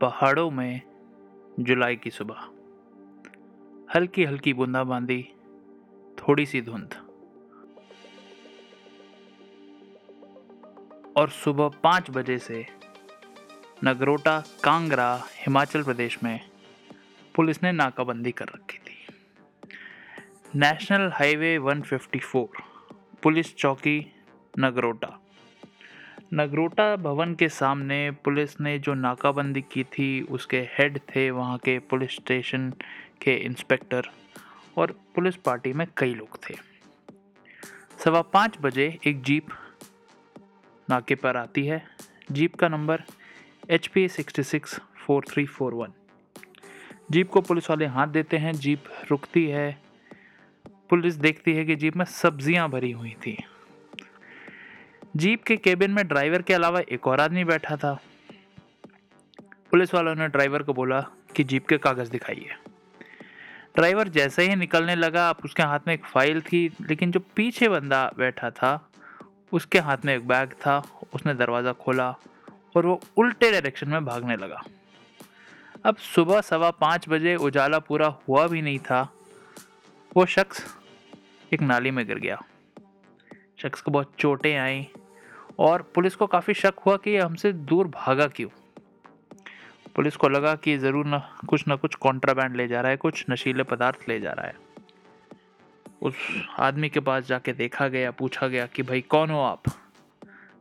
पहाड़ों में जुलाई की सुबह। हल्की हल्की बूंदाबांदी थोड़ी सी धुंध। और सुबह पाँच बजे से नगरोटा, कांगरा, हिमाचल प्रदेश में पुलिस ने नाकाबंदी कर रखी थी। नेशनल हाईवे 154 पुलिस चौकी, नगरोटा। नगरोटा भवन के सामने पुलिस ने जो नाकाबंदी की थी, उसके हेड थे वहाँ के पुलिस स्टेशन के इंस्पेक्टर और पुलिस पार्टी में कई लोग थे। सवा पाँच बजे एक जीप नाके पर आती है। जीप का number H P sixty six four three four one jeep को पुलिस वाले हाथ देते हैं। जीप रुकती है। पुलिस देखती है कि जीप में सब्ज़ियाँ भरी हुई थी। जीप के केबिन में ड्राइवर के अलावा एक और आदमी बैठा था। पुलिस वालों ने ड्राइवर को बोला कि जीप के कागज़ दिखाइए। ड्राइवर जैसे ही निकलने लगा, अब उसके हाथ में एक फ़ाइल थी, लेकिन जो पीछे बंदा बैठा था, उसके हाथ में एक बैग था, उसने दरवाज़ा खोला और वो उल्टे डायरेक्शन में भागने लगा। अब सुबह सवा पाँच बजे उजाला पूरा हुआ भी नहीं था। वो शख्स एक नाली में गिर गया। शख्स को बहुत चोटें आई और पुलिस को काफ़ी शक हुआ कि ये हमसे दूर भागा क्यों? पुलिस को लगा कि ज़रूर ना, कुछ ना कुछ कॉन्ट्राबैंड ले जा रहा है, कुछ नशीले पदार्थ ले जा रहा है। उस आदमी के पास जाके देखा गया, पूछा गया कि भाई कौन हो आप?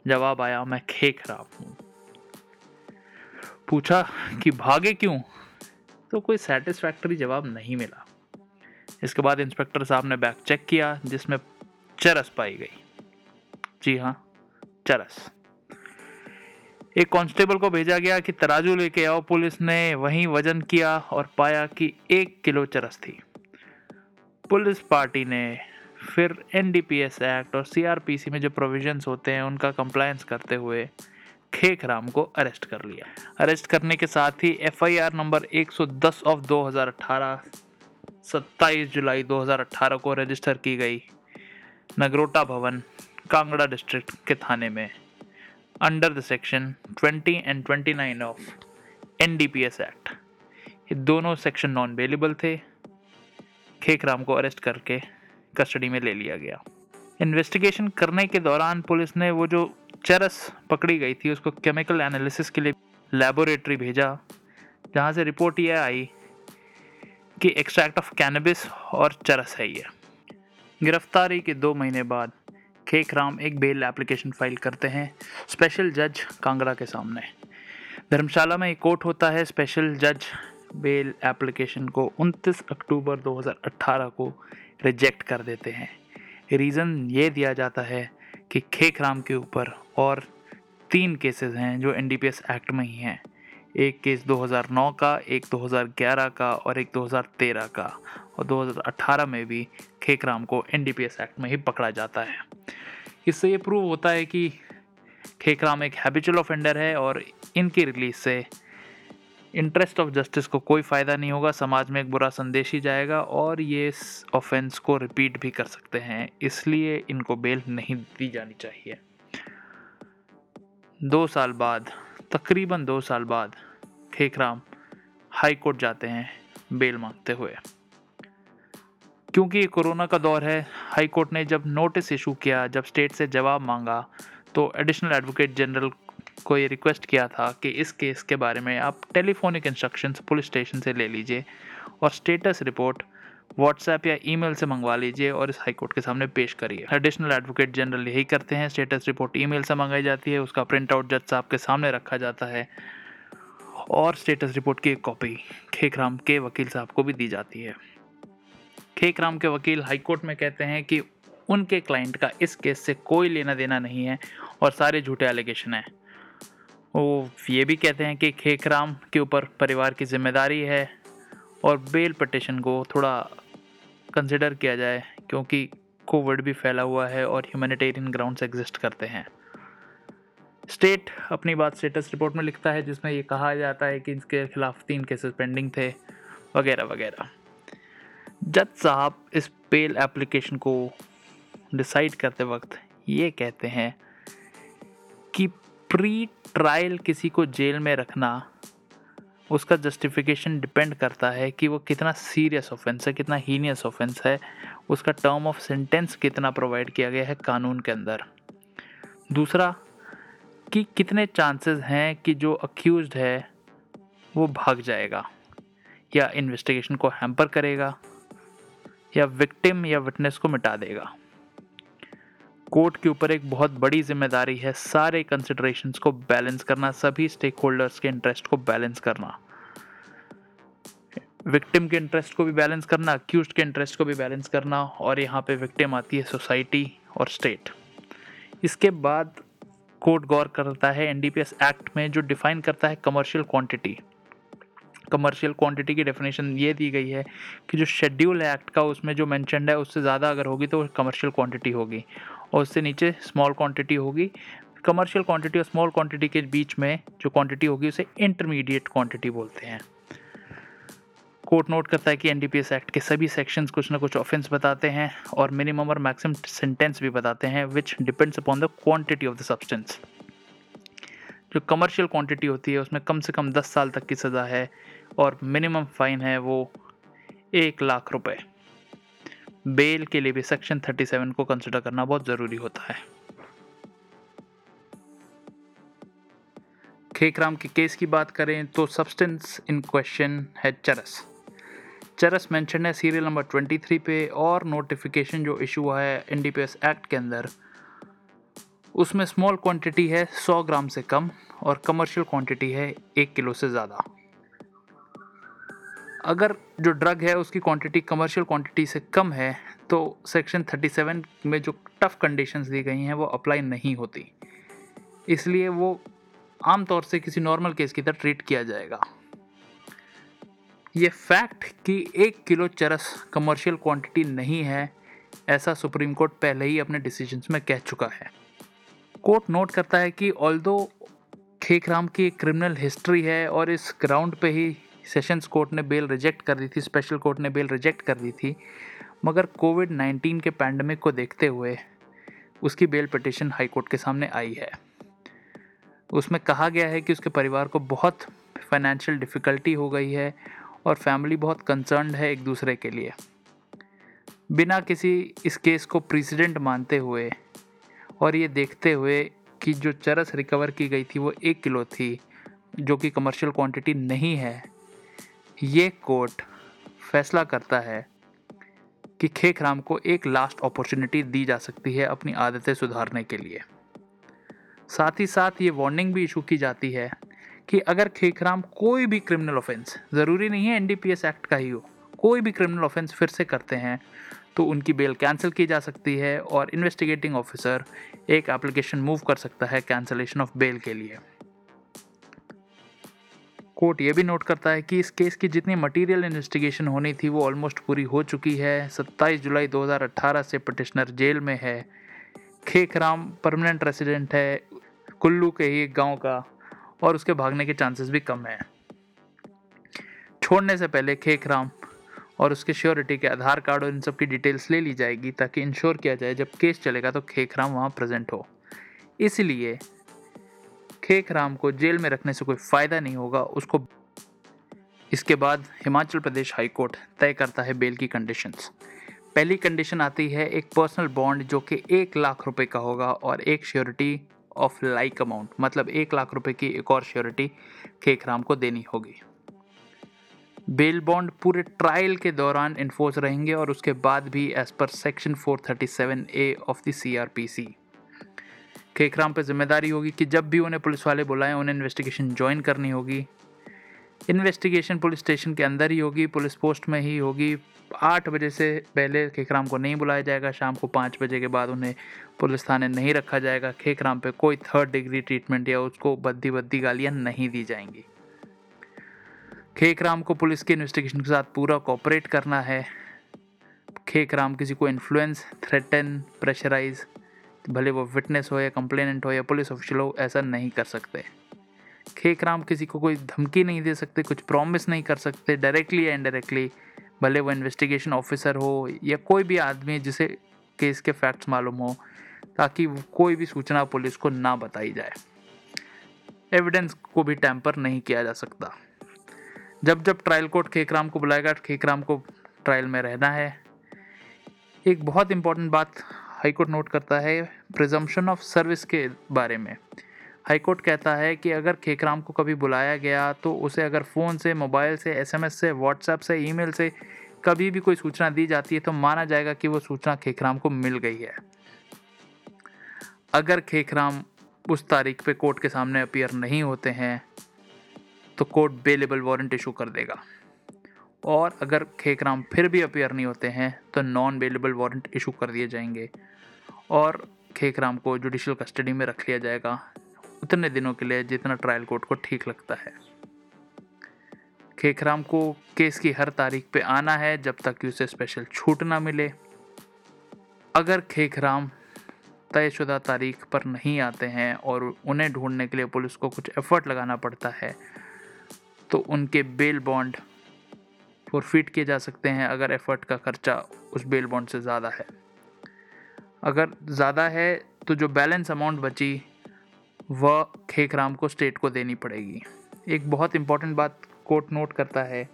जवाब आया, मैं खेख रहा हूँ। पूछा कि भागे क्यों? तो कोई सेटिस्फैक्टरी जवाब नहीं मिला। इसके बाद इंस्पेक्टर साहब ने बैग चेक किया, जिसमें चरस पाई गई। जी हाँ। चरस। एक कांस्टेबल को भेजा गया कि तराजू लेके आओ। पुलिस ने वहीं वज़न किया और पाया कि एक किलो चरस थी। पुलिस पार्टी ने फिर एनडीपीएस एक्ट और सीआरपीसी में जो प्रोविजंस होते हैं, उनका कंप्लायंस करते हुए खेख राम को अरेस्ट कर लिया। अरेस्ट करने के साथ ही एफआईआर नंबर 110 ऑफ़ 2018 27 जुलाई 2018 को रजिस्टर की गई। नगरोटा भवन। कांगड़ा डिस्ट्रिक्ट के थाने में under the section 20 and 29 of NDPS act ये दोनों सेक्शन नॉन अवेलेबल थे खेकराम को अरेस्ट करके कस्टडी में ले लिया गया। इन्वेस्टिगेशन करने के दौरान पुलिस ने वो जो चरस पकड़ी गई थी, उसको केमिकल एनालिसिस के लिए लेबोरेटरी भेजा, जहाँ से रिपोर्ट ये आई कि एक्सट्रैक्ट ऑफ़ कैनबिस और चरस है ये। गिरफ्तारी के दो महीने बाद खेख राम एक बेल एप्लीकेशन फ़ाइल करते हैं। स्पेशल जज कांगड़ा के सामने। धर्मशाला में एक कोर्ट होता है। स्पेशल जज बेल एप्लीकेशन को 29 अक्टूबर 2018 को रिजेक्ट कर देते हैं। रीज़न ये दिया जाता है कि खेख राम के ऊपर और तीन केसेस हैं जो एनडीपीएस एक्ट में ही हैं। एक केस 2009 का, एक 2011 का और एक 2013 का। और 2018 में भी खेकराम को एनडीपीएस एक्ट में ही पकड़ा जाता है। इससे ये प्रूव होता है कि खेकराम एक हैबिचुअल ऑफेंडर है और इनकी रिलीज़ से इंटरेस्ट ऑफ़ जस्टिस को कोई फ़ायदा नहीं होगा, समाज में एक बुरा संदेश ही जाएगा और ये इस ऑफेंस को रिपीट भी कर सकते हैं। इसलिए इनको बेल नहीं दी जानी चाहिए। दो साल बाद, तकरीबन दो साल बाद खेकराम हाई कोर्ट जाते हैं बेल मांगते हुए। क्योंकि ये कोरोना का दौर है हाई कोर्ट ने जब नोटिस इशू किया, जब स्टेट से जवाब मांगा तो एडिशनल एडवोकेट जनरल को ये रिक्वेस्ट किया था कि इस केस के बारे में आप टेलीफोनिक इंस्ट्रक्शंस पुलिस स्टेशन से ले लीजिए और स्टेटस रिपोर्ट व्हाट्सएप या ईमेल से मंगवा लीजिए और इस हाई कोर्ट के सामने पेश करिए। एडिशनल एडवोकेट जनरल यही करते हैं, स्टेटस रिपोर्ट ईमेल से मंगाई जाती है, उसका प्रिंट आउट जज साहब के सामने रखा जाता है और स्टेटस रिपोर्ट की एक कॉपी खेखराम के वकील साहब को भी दी जाती है। खेकराम के वकील हाईकोर्ट में कहते हैं कि उनके क्लाइंट का इस केस से कोई लेना देना नहीं है और सारे झूठे एलिगेशन हैं। वो ये भी कहते हैं कि खेखराम के ऊपर परिवार की ज़िम्मेदारी है और बेल पटिशन को थोड़ा कंसिडर किया जाए क्योंकि कोविड भी फैला हुआ है और ह्यूमैनिटेरियन ग्राउंड्स एग्जिस्ट करते हैं। स्टेट अपनी बात स्टेटस रिपोर्ट में लिखता है जिसमें ये कहा जाता है कि इसके खिलाफ तीन केसेस पेंडिंग थे, वगैरह वगैरह। जज साहब इस पेल एप्लीकेशन को डिसाइड करते वक्त ये कहते हैं कि प्री ट्रायल किसी को जेल में रखना, उसका जस्टिफिकेशन डिपेंड करता है कि वो कितना सीरियस ऑफेंस है, कितना हीनियस ऑफेंस है, उसका टर्म ऑफ़ सेंटेंस कितना प्रोवाइड किया गया है कानून के अंदर। दूसरा, कि कितने चांसेस हैं कि जो अक्यूज है, वो भाग जाएगा या इन्वेस्टिगेशन को हैम्पर करेगा। या विक्टिम या विटनेस को मिटा देगा। कोर्ट के ऊपर एक बहुत बड़ी ज़िम्मेदारी है सारे कंसिडरेशन को बैलेंस करना, सभी स्टेक होल्डर्स के इंटरेस्ट को बैलेंस करना। विक्टिम के इंटरेस्ट को भी बैलेंस करना अक्यूज के इंटरेस्ट को भी बैलेंस करना और यहाँ पे विक्टिम आती है सोसाइटी और स्टेट इसके बाद कोर्ट गौर करता है एनडीपीएस एक्ट में जो डिफाइन करता है कमर्शियल क्वांटिटी कमर्शियल क्वांटिटी की डेफिनेशन ये दी गई है कि जो शेड्यूल है एक्ट का उसमें जो मैंशनड है, उससे ज़्यादा अगर होगी तो कमर्शियल क्वांटिटी होगी और उससे नीचे स्मॉल क्वांटिटी होगी। कमर्शियल क्वांटिटी और स्मॉल क्वांटिटी के बीच में जो क्वांटिटी होगी, उसे इंटरमीडिएट क्वांटिटी बोलते हैं। कोर्ट नोट करता है कि एनडीपीएस एक्ट के सभी सेक्शंस कुछ ना कुछ ऑफेंस बताते हैं और मिनिमम और मैक्सिमम सेंटेंस भी बताते हैं which depends upon the quantity of the substance जो कमर्शियल क्वांटिटी होती है, उसमें कम से कम दस साल तक की सज़ा है। और मिनिमम फाइन है वो एक लाख रुपए। बेल के लिए भी सेक्शन 37 को कंसिडर करना बहुत ज़रूरी होता है। खेकराम के केस की बात करें तो सब्सटेंस इन क्वेश्चन है चरस। चरस मेंशन है सीरियल नंबर 23 पे और नोटिफिकेशन जो इशू हुआ है एनडीपीएस एक्ट के अंदर, उसमें स्मॉल क्वांटिटी है 100 ग्राम से कम और कमर्शियल क्वांटिटी है एक किलो से ज़्यादा। अगर जो ड्रग है, उसकी क्वांटिटी कमर्शियल क्वांटिटी से कम है तो सेक्शन 37 में जो टफ़ कंडीशंस दी गई हैं, वो अप्लाई नहीं होती। इसलिए वो आमतौर से किसी नॉर्मल केस की तरह ट्रीट किया जाएगा। ये फैक्ट कि एक किलो चरस कमर्शियल क्वांटिटी नहीं है, ऐसा सुप्रीम कोर्ट पहले ही अपने डिसीजंस में कह चुका है। कोर्ट नोट करता है कि ऑल दो खेखराम की क्रिमिनल हिस्ट्री है और इस ग्राउंड पे ही सेशंस कोर्ट ने बेल रिजेक्ट कर दी थी, स्पेशल कोर्ट ने बेल रिजेक्ट कर दी थी, मगर कोविड 19 के पैंडमिक को देखते हुए उसकी बेल पटिशन हाई कोर्ट के सामने आई है। उसमें कहा गया है कि उसके परिवार को बहुत फाइनेंशियल डिफ़िकल्टी हो गई है और फैमिली बहुत कंसर्न है एक दूसरे के लिए। बिना किसी इस केस को प्रेसिडेंट मानते हुए और ये देखते हुए कि जो चरस रिकवर की गई थी वो एक किलो थी, जो कि कमर्शियल क्वांटिटी नहीं है ये कोर्ट फैसला करता है कि खेख राम को एक लास्ट अपॉर्चुनिटी दी जा सकती है अपनी आदतें सुधारने के लिए। साथ ही साथ ये वार्निंग भी इशू की जाती है कि अगर खेखराम कोई भी क्रिमिनल ऑफेंस ज़रूरी नहीं है एनडीपीएस एक्ट का ही हो, कोई भी क्रिमिनल ऑफेंस फिर से करते हैं तो उनकी बेल कैंसिल की जा सकती है और इन्वेस्टिगेटिंग ऑफिसर एक एप्लीकेशन मूव कर सकता है कैंसिलेशन ऑफ़ बेल के लिए। कोर्ट ये भी नोट करता है कि इस केस की जितनी मटेरियल इन्वेस्टिगेशन होनी थी, वो ऑलमोस्ट पूरी हो चुकी है। 27 जुलाई 2018 से पटिशनर जेल में है। खेखराम परमानेंट रेसिडेंट है, कुल्लू के ही एक गाँव का, और उसके भागने के चांसेस भी कम हैं। छोड़ने से पहले खेखराम और उसके श्योरिटी के आधार कार्ड और इन सब की डिटेल्स ले ली जाएगी, ताकि इंश्योर किया जाए जब केस चलेगा तो खेखराम वहाँ प्रेजेंट हो। इसलिए खेखराम को जेल में रखने से कोई फ़ायदा नहीं होगा, उसको इसके बाद हिमाचल प्रदेश हाई कोर्ट तय करता है बेल की कंडीशंस पहली कंडीशन आती है एक पर्सनल बॉन्ड जो कि एक लाख रुपए का होगा और एक श्योरिटी ऑफ़ लाइक अमाउंट मतलब एक लाख रुपए की एक और श्योरिटी खेखराम को देनी होगी। बेल बॉन्ड पूरे ट्रायल के दौरान इन्फोर्स रहेंगे और उसके बाद भी as per section 437 A of the CrPC Khekhram पे ज़िम्मेदारी होगी कि जब भी उन्हें पुलिस वाले बुलाएँ, उन्हें इन्वेस्टिगेशन ज्वाइन करनी होगी। इन्वेस्टिगेशन पुलिस स्टेशन के अंदर ही होगी पुलिस पोस्ट में ही होगी। आठ बजे से पहले खेखराम को नहीं बुलाया जाएगा, शाम को पाँच बजे के बाद उन्हें पुलिस थाने नहीं रखा जाएगा। खेखराम पे कोई थर्ड डिग्री ट्रीटमेंट या उसको बद्दी बद्दी गालियाँ नहीं दी जाएँगी। खेखराम को पुलिस के इन्वेस्टिगेशन के साथ पूरा कॉपरेट करना है। खेखराम किसी को इन्फ्लुएंस थ्रेटन प्रेशराइज भले वो विटनेस हो या कंप्लेनेंट हो या पुलिस ऑफिशियल हो, ऐसा नहीं कर सकते। खेखराम किसी को कोई धमकी नहीं दे सकते, कुछ प्रॉमिस नहीं कर सकते डायरेक्टली या इनडायरेक्टली भले वो इन्वेस्टिगेशन ऑफिसर हो या कोई भी आदमी जिसे केस के फैक्ट्स मालूम हो, ताकि कोई भी सूचना पुलिस को ना बताई जाए। एविडेंस को भी टैंपर नहीं किया जा सकता। जब जब ट्रायल कोर्ट खेकराम को बुलाएगा खेकराम को ट्रायल में रहना है। एक बहुत इंपॉर्टेंट बात हाईकोर्ट नोट करता है प्रिजम्पशन ऑफ़ सर्विस के बारे में। हाईकोर्ट कहता है कि अगर खेकराम को कभी बुलाया गया तो उसे अगर फ़ोन से, मोबाइल से, एसएमएस से, व्हाट्सएप से, ईमेल से कभी भी कोई सूचना दी जाती है तो माना जाएगा कि वो सूचना खेखराम को मिल गई है। अगर खेखराम उस तारीख पे कोर्ट के सामने अपियर नहीं होते हैं तो कोर्ट बेलेबल वारंट इशू कर देगा। और अगर खेखराम फिर भी अपियर नहीं होते हैं तो नॉन बेलेबल वारंट इशू कर दिए जाएँगे। और खेखराम को जुडिशल कस्टडी में रख लिया जाएगा उतने दिनों के लिए जितना ट्रायल कोर्ट को ठीक लगता है। खेखराम को केस की हर तारीख पे आना है जब तक कि उसे स्पेशल छूट ना मिले। अगर खेखराम तयशुदा तारीख पर नहीं आते हैं और उन्हें ढूँढने के लिए पुलिस को कुछ एफर्ट लगाना पड़ता है तो उनके बेल बॉन्ड फॉरफिट किए जा सकते हैं अगर एफर्ट का खर्चा उस बेल बॉन्ड से ज़्यादा है। अगर ज़्यादा है तो जो बैलेंस अमाउंट बची, वह खेखराम को स्टेट को देनी पड़ेगी। एक बहुत इंपॉर्टेंट बात कोर्ट नोट करता है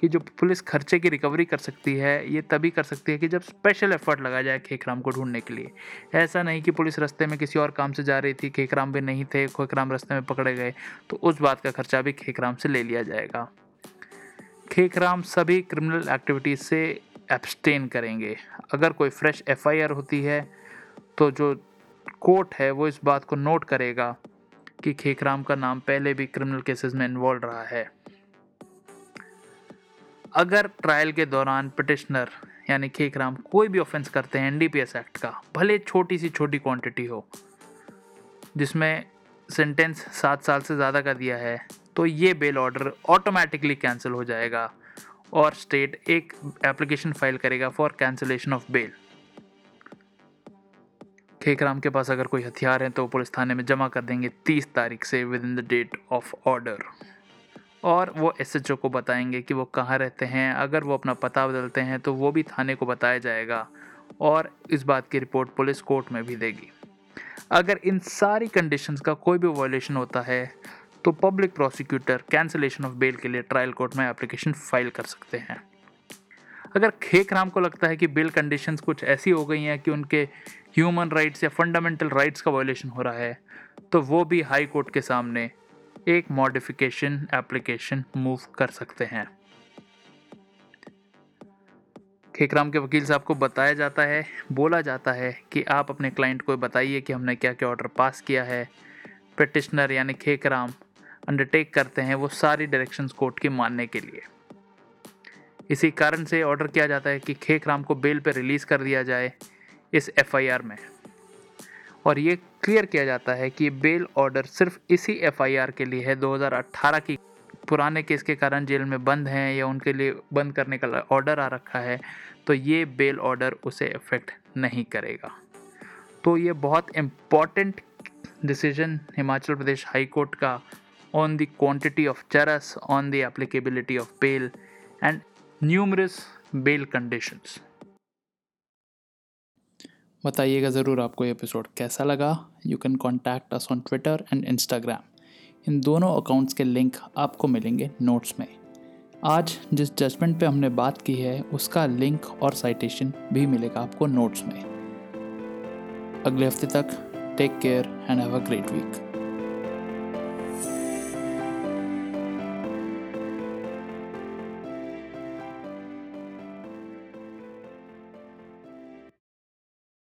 कि जो पुलिस खर्चे की रिकवरी कर सकती है, ये तभी कर सकती है कि जब स्पेशल एफर्ट लगाया जाए खेखराम को ढूँढने के लिए। ऐसा नहीं कि पुलिस रास्ते में किसी और काम से जा रही थी, खेखराम भी नहीं थे, खेखराम रास्ते में पकड़े गए तो उस बात का खर्चा भी खेखराम से ले लिया जाएगा। खेखराम सभी क्रिमिनल एक्टिविटीज़ से एब्सटेन करेंगे। अगर कोई फ्रेश एफआईआर होती है तो जो कोर्ट है, वो इस बात को नोट करेगा कि खेखराम का नाम पहले भी क्रिमिनल केसेस में इन्वॉल्व रहा है। अगर ट्रायल के दौरान पिटिशनर यानी खेखराम कोई भी ऑफेंस करते हैं एनडीपीएस एक्ट का, भले छोटी सी छोटी क्वांटिटी हो, जिसमें सेंटेंस सात साल से ज़्यादा का दिया है तो ये बेल ऑर्डर ऑटोमेटिकली कैंसिल हो जाएगा। और स्टेट एक एप्लीकेशन फ़ाइल करेगा for cancellation of bail Khekhram के पास अगर कोई हथियार है तो पुलिस थाने में जमा कर देंगे तीस तारीख से within the date of order और वो एसएचओ को बताएँगे कि वो कहाँ रहते हैं। अगर वो अपना पता बदलते हैं तो वो भी थाने को बताया जाएगा और इस बात की रिपोर्ट पुलिस कोर्ट में भी देगी। अगर इन सारी कंडीशंस का कोई भी वायलेशन होता है तो public prosecutor cancellation of bail के लिए ट्रायल कोर्ट में एप्लीकेशन फ़ाइल कर सकते हैं। अगर खेक राम को लगता है कि बेल कंडीशंस कुछ ऐसी हो गई हैं कि उनके ह्यूमन राइट्स या फंडामेंटल राइट्स का वायलेशन हो रहा है तो वो भी हाई कोर्ट के सामने एक मॉडिफिकेशन एप्लीकेशन मूव कर सकते हैं। खेकराम के वकील साहब को बताया जाता है, बोला जाता है कि आप अपने क्लाइंट को बताइए कि हमने क्या क्या ऑर्डर पास किया है। पिटिशनर यानी खेकराम अंडरटेक करते हैं वो सारी डायरेक्शंस कोर्ट की मानने के लिए। इसी कारण से ऑर्डर किया जाता है कि खेकराम को बेल पर रिलीज़ कर दिया जाए इस एफआईआर में। और ये क्लियर किया जाता है कि बेल ऑर्डर सिर्फ़ इसी एफआईआर के लिए है 2018 की पुराने केस के कारण जेल में बंद हैं या उनके लिए बंद करने का ऑर्डर आ रखा है तो ये बेल ऑर्डर उसे इफ़ेक्ट नहीं करेगा। तो ये बहुत important decision Himachal Pradesh high court का on the quantity of charas on the applicability of bail and numerous bail conditions बताइएगा ज़रूर आपको ये एपिसोड कैसा लगा? You can contact us on Twitter and Instagram इन दोनों अकाउंट्स के लिंक आपको मिलेंगे नोट्स में. आज जिस जजमेंट पे हमने बात की है, उसका लिंक और साइटेशन भी मिलेगा आपको नोट्स में. अगले हफ़्ते तक take care and have a great week